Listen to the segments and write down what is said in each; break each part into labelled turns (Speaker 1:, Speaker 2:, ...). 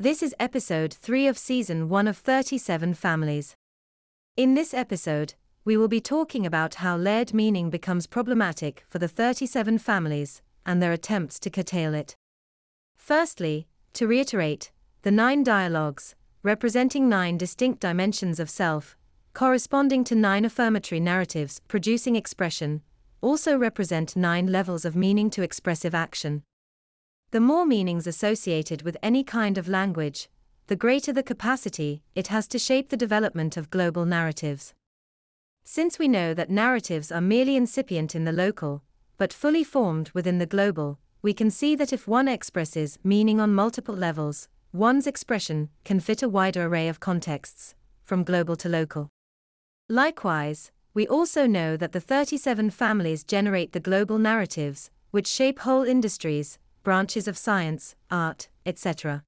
Speaker 1: This is episode 3 of season 1 of 37 Families. In this episode, we will be talking about how layered meaning becomes problematic for the 37 families and their attempts to curtail it. Firstly, to reiterate, the nine dialogues, representing nine distinct dimensions of self, corresponding to nine affirmatory narratives producing expression, also represent nine levels of meaning to expressive action. The more meanings associated with any kind of language, the greater the capacity it has to shape the development of global narratives. Since we know that narratives are merely incipient in the local, but fully formed within the global, we can see that if one expresses meaning on multiple levels, one's expression can fit a wider array of contexts, from global to local. Likewise, we also know that the 37 families generate the global narratives, which shape whole industries, branches of science, art, etc.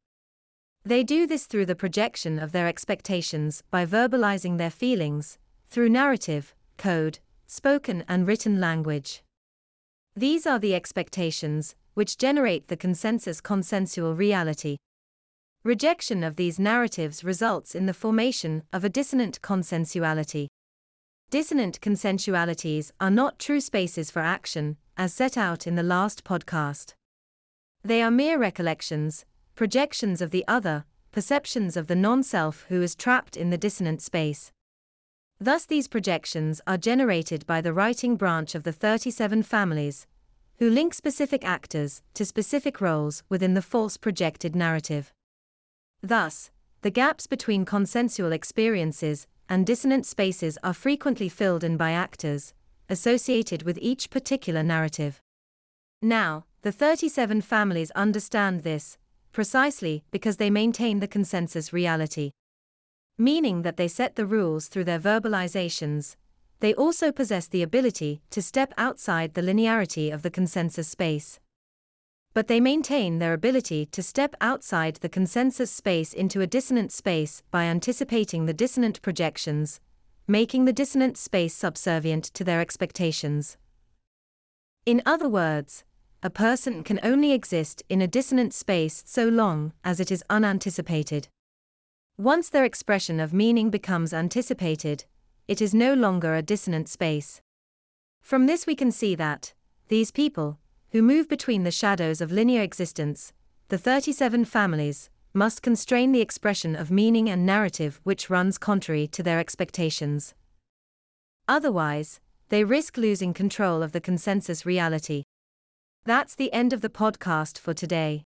Speaker 1: They do this through the projection of their expectations by verbalizing their feelings, through narrative, code, spoken and written language. These are the expectations, which generate the consensus consensual reality. Rejection of these narratives results in the formation of a dissonant consensuality. Dissonant consensualities are not true spaces for action, as set out in the last podcast. They are mere recollections, projections of the other, perceptions of the non self who is trapped in the dissonant space. Thus, these projections are generated by the writing branch of the 37 families, who link specific actors to specific roles within the false projected narrative. Thus, the gaps between consensual experiences and dissonant spaces are frequently filled in by actors associated with each particular narrative. Now, the 37 families understand this, precisely because they maintain the consensus reality. Meaning that they set the rules through their verbalizations, they also possess the ability to step outside the linearity of the consensus space. But they maintain their ability to step outside the consensus space into a dissonant space by anticipating the dissonant projections, making the dissonant space subservient to their expectations. In other words, a person can only exist in a dissonant space so long as it is unanticipated. Once their expression of meaning becomes anticipated, it is no longer a dissonant space. From this, we can see that these people, who move between the shadows of linear existence, the 37 families, must constrain the expression of meaning and narrative which runs contrary to their expectations. Otherwise, they risk losing control of the consensus reality. That's the end of the podcast for today.